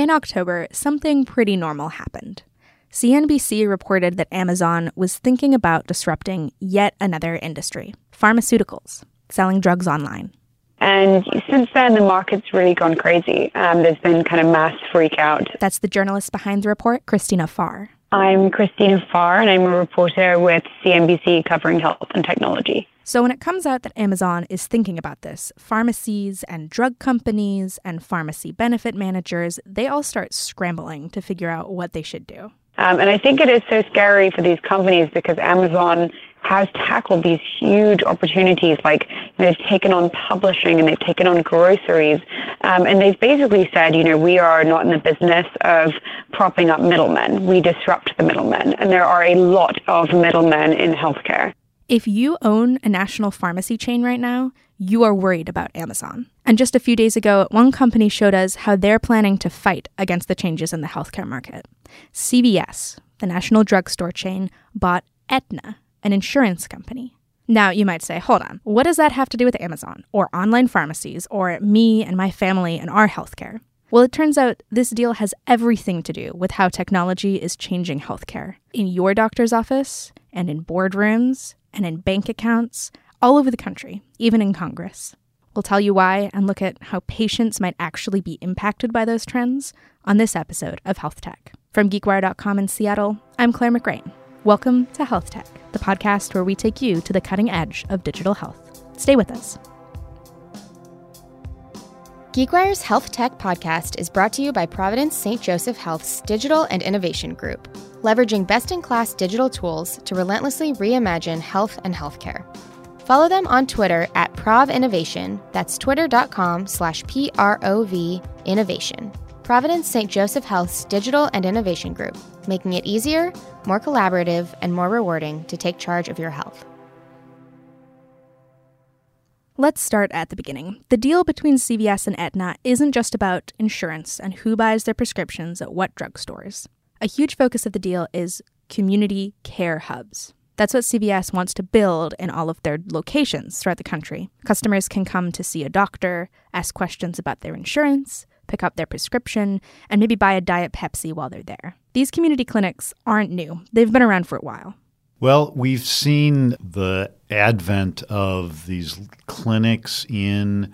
In October, something pretty normal happened. CNBC reported that Amazon was thinking about disrupting yet another industry pharmaceuticals, selling drugs online. And since then, the market's really gone crazy. Um, there's been kind of mass freak out. That's the journalist behind the report, Christina Farr. I'm Christina Farr, and I'm a reporter with CNBC covering health and technology. So, when it comes out that Amazon is thinking about this, pharmacies and drug companies and pharmacy benefit managers, they all start scrambling to figure out what they should do. Um, and I think it is so scary for these companies because Amazon has tackled these huge opportunities. Like they've taken on publishing and they've taken on groceries, um, and they've basically said, you know, we are not in the business of propping up middlemen. We disrupt the middlemen, and there are a lot of middlemen in healthcare. If you own a national pharmacy chain right now, you are worried about Amazon. And just a few days ago, one company showed us how they're planning to fight against the changes in the healthcare market. CVS, the national drugstore chain, bought Aetna, an insurance company. Now, you might say, hold on, what does that have to do with Amazon, or online pharmacies, or me and my family and our healthcare? Well, it turns out this deal has everything to do with how technology is changing healthcare in your doctor's office, and in boardrooms, and in bank accounts, all over the country, even in Congress. We'll tell you why and look at how patients might actually be impacted by those trends on this episode of Health Tech. From GeekWire.com in Seattle, I'm Claire McGrane. Welcome to Health Tech, the podcast where we take you to the cutting edge of digital health. Stay with us. GeekWire's Health Tech podcast is brought to you by Providence St. Joseph Health's Digital and Innovation Group, leveraging best in class digital tools to relentlessly reimagine health and healthcare. Follow them on Twitter at Prov Innovation. That's twitter.com slash P R O V Innovation. Providence St. Joseph Health's Digital and Innovation Group, making it easier, more collaborative, and more rewarding to take charge of your health. Let's start at the beginning. The deal between CVS and Aetna isn't just about insurance and who buys their prescriptions at what drugstores. A huge focus of the deal is community care hubs. That's what CVS wants to build in all of their locations throughout the country. Customers can come to see a doctor, ask questions about their insurance, pick up their prescription, and maybe buy a Diet Pepsi while they're there. These community clinics aren't new, they've been around for a while. Well, we've seen the advent of these clinics in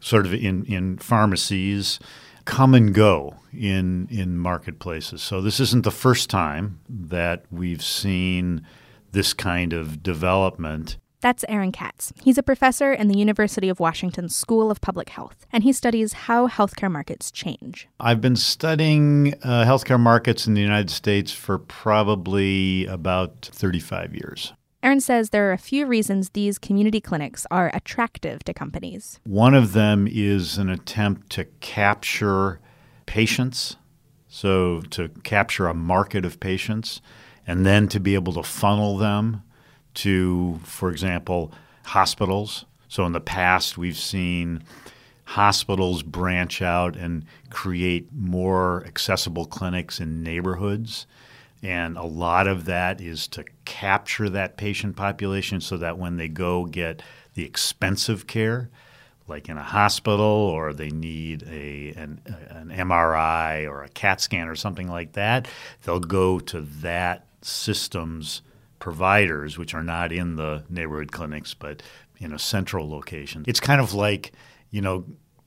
sort of in, in pharmacies come and go in in marketplaces. So this isn't the first time that we've seen this kind of development. That's Aaron Katz. He's a professor in the University of Washington School of Public Health, and he studies how healthcare markets change. I've been studying uh, healthcare markets in the United States for probably about 35 years. Aaron says there are a few reasons these community clinics are attractive to companies. One of them is an attempt to capture patients, so to capture a market of patients, and then to be able to funnel them to, for example, hospitals. So in the past, we've seen hospitals branch out and create more accessible clinics in neighborhoods. And a lot of that is to capture that patient population so that when they go get the expensive care, like in a hospital, or they need a, an, an MRI or a CAT scan or something like that, they'll go to that system's providers, which are not in the neighborhood clinics, but in a central location. It's kind of like, you know,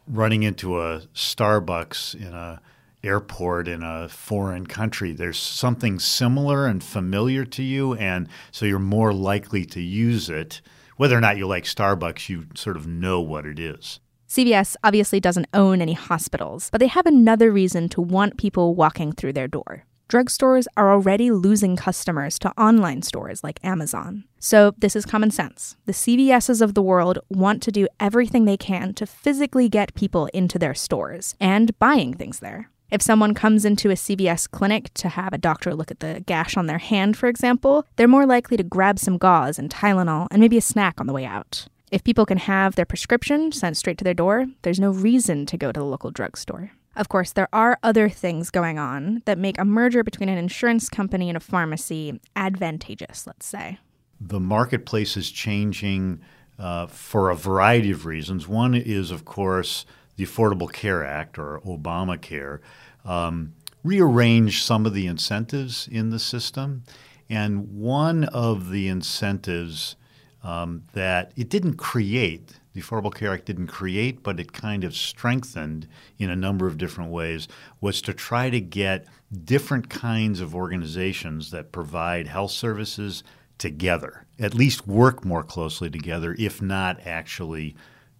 running into a Starbucks in a airport in a foreign country. There's something similar and familiar to you, and so you're more likely to use it. Whether or not you like Starbucks, you sort of know what it is. CVS obviously doesn't own any hospitals, but they have another reason to want people walking through their door drugstores are already losing customers to online stores like Amazon. So, this is common sense. The CVSs of the world want to do everything they can to physically get people into their stores and buying things there. If someone comes into a CVS clinic to have a doctor look at the gash on their hand, for example, they're more likely to grab some gauze and Tylenol and maybe a snack on the way out. If people can have their prescription sent straight to their door, there's no reason to go to the local drugstore. Of course, there are other things going on that make a merger between an insurance company and a pharmacy advantageous, let's say. The marketplace is changing uh, for a variety of reasons. One is, of course, the Affordable Care Act or Obamacare um, rearranged some of the incentives in the system. And one of the incentives um, that it didn't create, the Affordable Care Act didn't create, but it kind of strengthened in a number of different ways, was to try to get different kinds of organizations that provide health services together, at least work more closely together, if not actually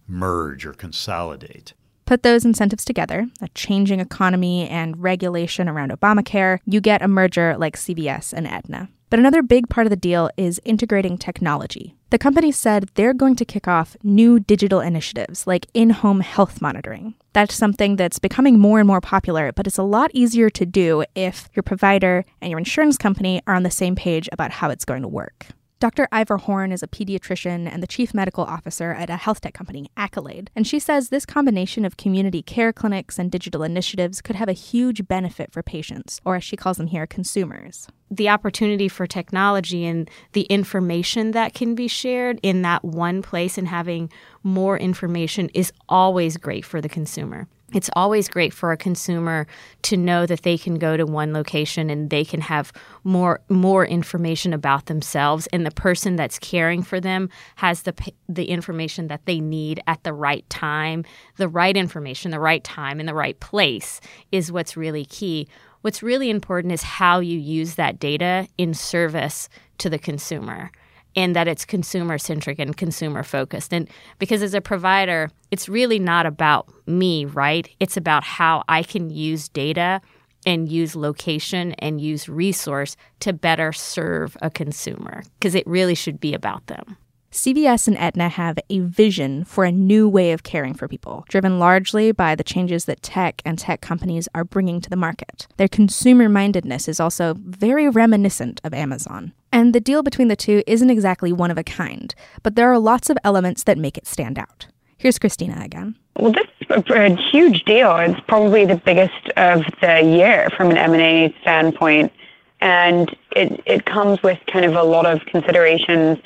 merge or consolidate. Put those incentives together, a changing economy and regulation around Obamacare, you get a merger like CVS and Aetna. But another big part of the deal is integrating technology. The company said they're going to kick off new digital initiatives like in home health monitoring. That's something that's becoming more and more popular, but it's a lot easier to do if your provider and your insurance company are on the same page about how it's going to work. Dr. Ivor Horn is a pediatrician and the chief medical officer at a health tech company, Accolade, and she says this combination of community care clinics and digital initiatives could have a huge benefit for patients, or as she calls them here, consumers. The opportunity for technology and the information that can be shared in that one place and having more information is always great for the consumer it's always great for a consumer to know that they can go to one location and they can have more more information about themselves. And the person that's caring for them has the the information that they need at the right time. The right information the right time in the right place is what's really key. What's really important is how you use that data in service to the consumer and that it's consumer centric and consumer focused. And because as a provider, it's really not about me, right? It's about how I can use data and use location and use resource to better serve a consumer because it really should be about them. CVS and Aetna have a vision for a new way of caring for people, driven largely by the changes that tech and tech companies are bringing to the market. Their consumer mindedness is also very reminiscent of Amazon. And the deal between the two isn't exactly one of a kind, but there are lots of elements that make it stand out. Here's Christina again. Well, this is a huge deal. It's probably the biggest of the year from an M&A standpoint. And it, it comes with kind of a lot of considerations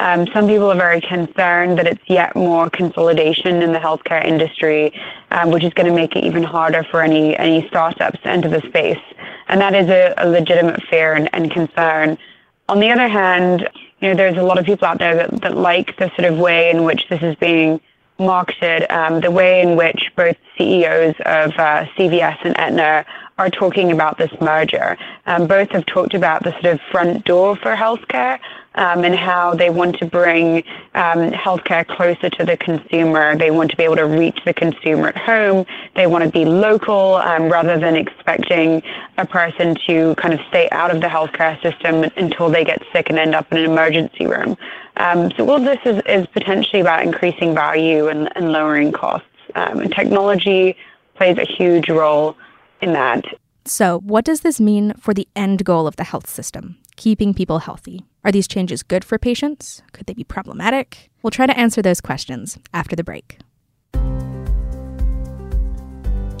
um, some people are very concerned that it's yet more consolidation in the healthcare industry, um, which is going to make it even harder for any any startups to enter the space, and that is a, a legitimate fear and, and, concern. On the other hand, you know, there's a lot of people out there that, that like the sort of way in which this is being marketed, um, the way in which both CEOs of uh, CVS and Aetna are talking about this merger. Um, both have talked about the sort of front door for healthcare, um, and how they want to bring um, healthcare closer to the consumer. They want to be able to reach the consumer at home. They want to be local um, rather than expecting a person to kind of stay out of the healthcare system until they get sick and end up in an emergency room. Um, so all this is, is potentially about increasing value and, and lowering costs. Um, and technology plays a huge role in that. So, what does this mean for the end goal of the health system, keeping people healthy? Are these changes good for patients? Could they be problematic? We'll try to answer those questions after the break.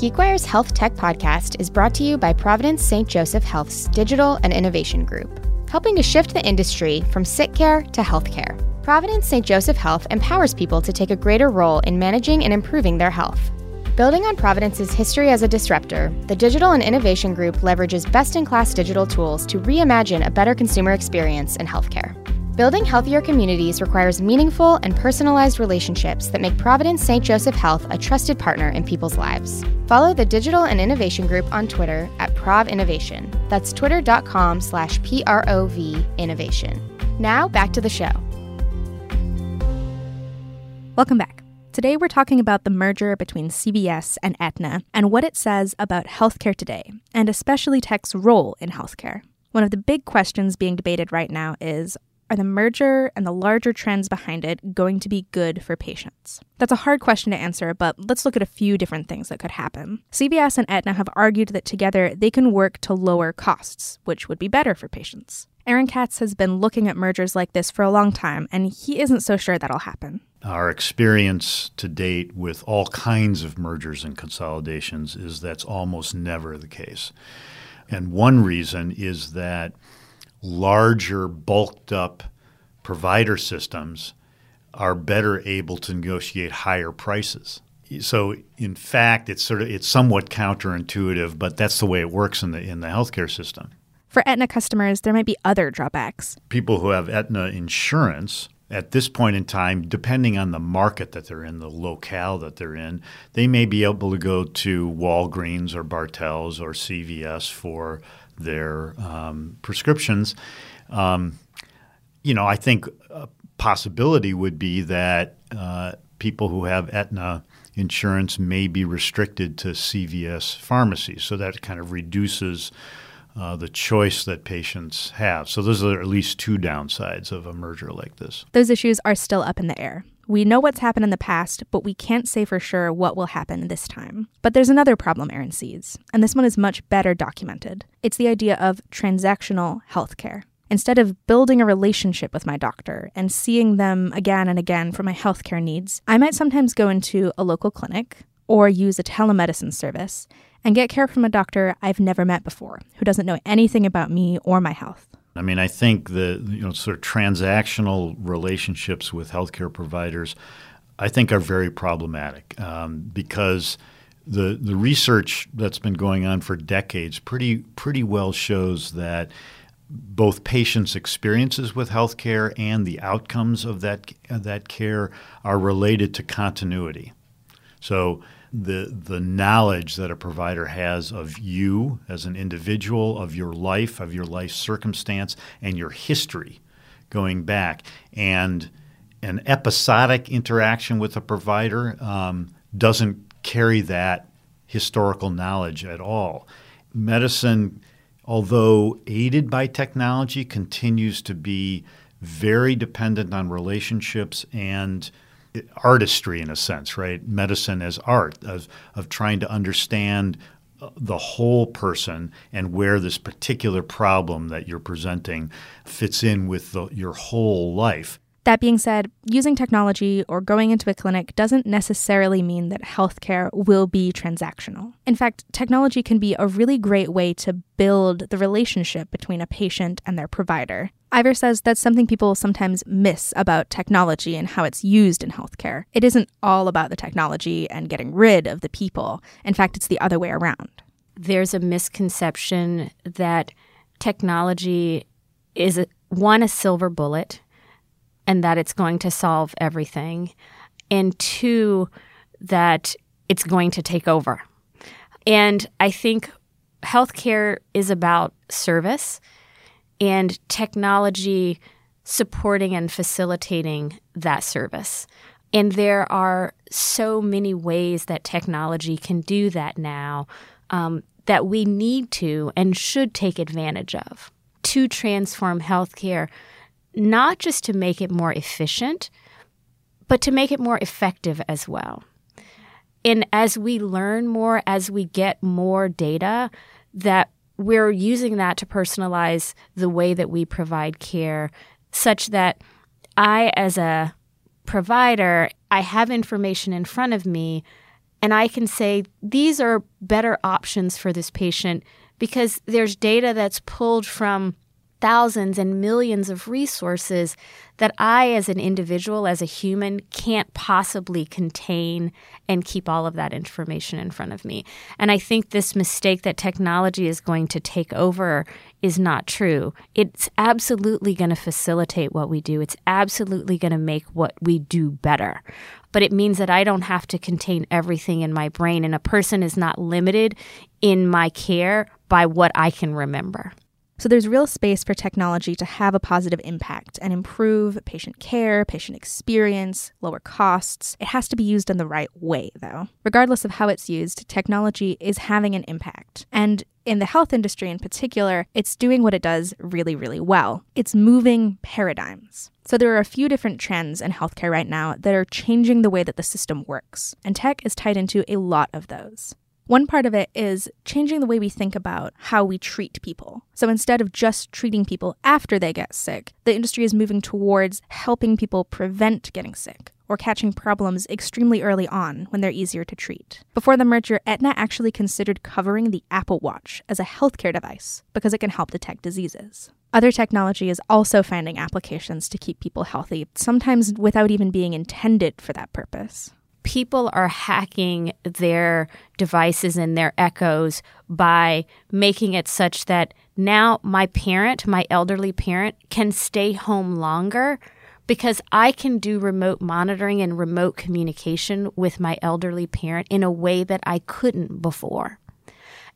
GeekWire's Health Tech Podcast is brought to you by Providence St. Joseph Health's Digital and Innovation Group, helping to shift the industry from sick care to healthcare. Providence St. Joseph Health empowers people to take a greater role in managing and improving their health. Building on Providence's history as a disruptor, the Digital and Innovation Group leverages best in class digital tools to reimagine a better consumer experience in healthcare. Building healthier communities requires meaningful and personalized relationships that make Providence St. Joseph Health a trusted partner in people's lives. Follow the Digital and Innovation Group on Twitter at Prov Innovation. That's twitter.com slash P-R-O-V Innovation. Now back to the show. Welcome back. Today, we're talking about the merger between CVS and Aetna and what it says about healthcare today, and especially tech's role in healthcare. One of the big questions being debated right now is Are the merger and the larger trends behind it going to be good for patients? That's a hard question to answer, but let's look at a few different things that could happen. CVS and Aetna have argued that together they can work to lower costs, which would be better for patients. Aaron Katz has been looking at mergers like this for a long time, and he isn't so sure that'll happen. Our experience to date with all kinds of mergers and consolidations is that's almost never the case. And one reason is that larger, bulked up provider systems are better able to negotiate higher prices. so in fact, it's sort of it's somewhat counterintuitive, but that's the way it works in the in the healthcare system. For Aetna customers, there might be other drawbacks. People who have Aetna insurance at this point in time, depending on the market that they're in, the locale that they're in, they may be able to go to Walgreens or Bartell's or CVS for their um, prescriptions. Um, you know, I think a possibility would be that uh, people who have Aetna insurance may be restricted to CVS pharmacies. So that kind of reduces uh, the choice that patients have. So those are at least two downsides of a merger like this. Those issues are still up in the air. We know what's happened in the past, but we can't say for sure what will happen this time. But there's another problem Aaron sees, and this one is much better documented. It's the idea of transactional healthcare. Instead of building a relationship with my doctor and seeing them again and again for my healthcare needs, I might sometimes go into a local clinic or use a telemedicine service and get care from a doctor I've never met before who doesn't know anything about me or my health. I mean, I think the you know sort of transactional relationships with healthcare providers, I think, are very problematic um, because the the research that's been going on for decades pretty pretty well shows that both patients' experiences with healthcare and the outcomes of that of that care are related to continuity. So the the knowledge that a provider has of you as an individual, of your life, of your life circumstance, and your history going back, and an episodic interaction with a provider um, doesn't carry that historical knowledge at all. Medicine although aided by technology, continues to be very dependent on relationships and artistry in a sense, right? Medicine as art, of, of trying to understand uh, the whole person and where this particular problem that you're presenting fits in with the, your whole life. That being said, using technology or going into a clinic doesn't necessarily mean that healthcare will be transactional. In fact, technology can be a really great way to build the relationship between a patient and their provider. Ivor says that's something people sometimes miss about technology and how it's used in healthcare. It isn't all about the technology and getting rid of the people. In fact, it's the other way around. There's a misconception that technology is a, one a silver bullet and that it's going to solve everything, and two, that it's going to take over. And I think healthcare is about service and technology supporting and facilitating that service. And there are so many ways that technology can do that now um, that we need to and should take advantage of to transform healthcare not just to make it more efficient, but to make it more effective as well. And as we learn more, as we get more data, that we're using that to personalize the way that we provide care, such that I, as a provider, I have information in front of me and I can say, these are better options for this patient because there's data that's pulled from thousands and millions of resources that I, as an individual, as a human, can't possibly contain and keep all of that information in front of me. And I think this mistake that technology is going to take over is not true. It's absolutely going to facilitate what we do, it's absolutely going to make what we do better. But it means that I don't have to contain everything in my brain, and a person is not limited in my care by what I can remember. So there's real space for technology to have a positive impact and improve patient care, patient experience, lower costs. It has to be used in the right way, though. Regardless of how it's used, technology is having an impact. And in the health industry in particular, it's doing what it does really, really well. It's moving paradigms. So there are a few different trends in healthcare right now that are changing the way that the system works, and tech is tied into a lot of those. One part of it is changing the way we think about how we treat people. So instead of just treating people after they get sick, the industry is moving towards helping people prevent getting sick or catching problems extremely early on when they're easier to treat. Before the merger, Aetna actually considered covering the Apple Watch as a healthcare device because it can help detect diseases. Other technology is also finding applications to keep people healthy, sometimes without even being intended for that purpose. People are hacking their devices and their echoes by making it such that now my parent, my elderly parent, can stay home longer because I can do remote monitoring and remote communication with my elderly parent in a way that I couldn't before.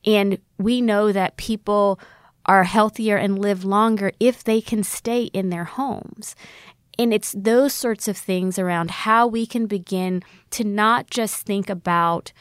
And we know that people are healthier and live longer if they can stay in their homes. And it's those sorts of things around how we can begin to not just think about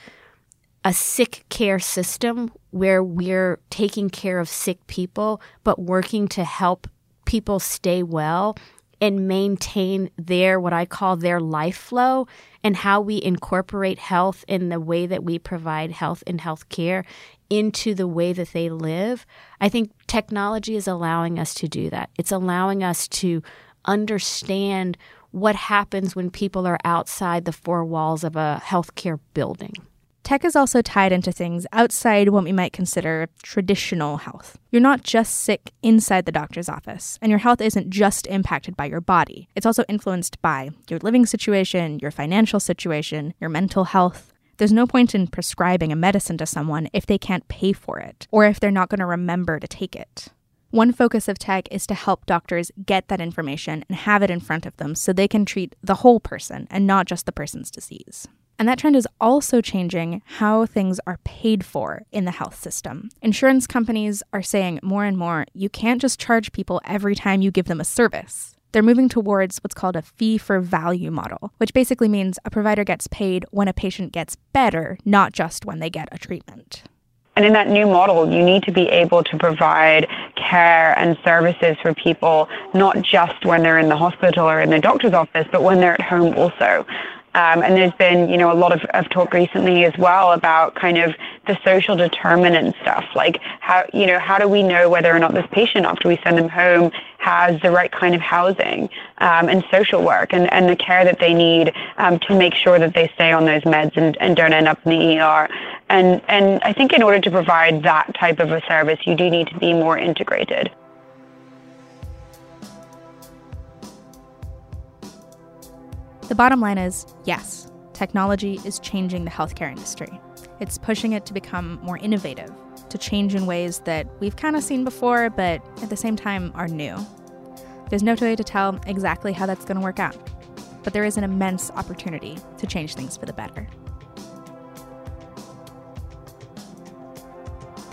a sick care system where we're taking care of sick people, but working to help people stay well and maintain their what I call their life flow and how we incorporate health in the way that we provide health and health care into the way that they live. I think technology is allowing us to do that. It's allowing us to understand what happens when people are outside the four walls of a healthcare building. Tech is also tied into things outside what we might consider traditional health. You're not just sick inside the doctor's office, and your health isn't just impacted by your body. It's also influenced by your living situation, your financial situation, your mental health. There's no point in prescribing a medicine to someone if they can't pay for it, or if they're not going to remember to take it. One focus of tech is to help doctors get that information and have it in front of them so they can treat the whole person and not just the person's disease. And that trend is also changing how things are paid for in the health system. Insurance companies are saying more and more you can't just charge people every time you give them a service. They're moving towards what's called a fee for value model, which basically means a provider gets paid when a patient gets better, not just when they get a treatment. And in that new model, you need to be able to provide care and services for people, not just when they're in the hospital or in the doctor's office, but when they're at home also. Um, and there's been, you know, a lot of, of talk recently as well about kind of the social determinant stuff, like how, you know, how do we know whether or not this patient after we send them home has the right kind of housing um, and social work and, and the care that they need um, to make sure that they stay on those meds and, and don't end up in the ER. And, and I think in order to provide that type of a service, you do need to be more integrated. The bottom line is yes, technology is changing the healthcare industry. It's pushing it to become more innovative, to change in ways that we've kind of seen before, but at the same time are new. There's no way to tell exactly how that's going to work out, but there is an immense opportunity to change things for the better.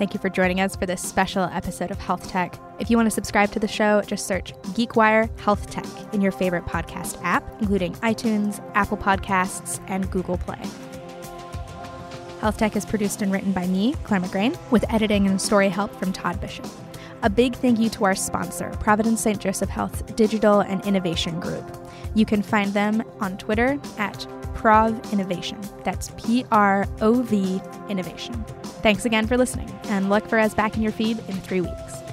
Thank you for joining us for this special episode of Health Tech. If you want to subscribe to the show, just search GeekWire Health Tech in your favorite podcast app, including iTunes, Apple Podcasts, and Google Play. Health Tech is produced and written by me, Claire McGrane, with editing and story help from Todd Bishop. A big thank you to our sponsor, Providence St. Joseph Health Digital and Innovation Group. You can find them on Twitter at Prov Innovation. That's P R O V Innovation. Thanks again for listening, and look for us back in your feed in three weeks.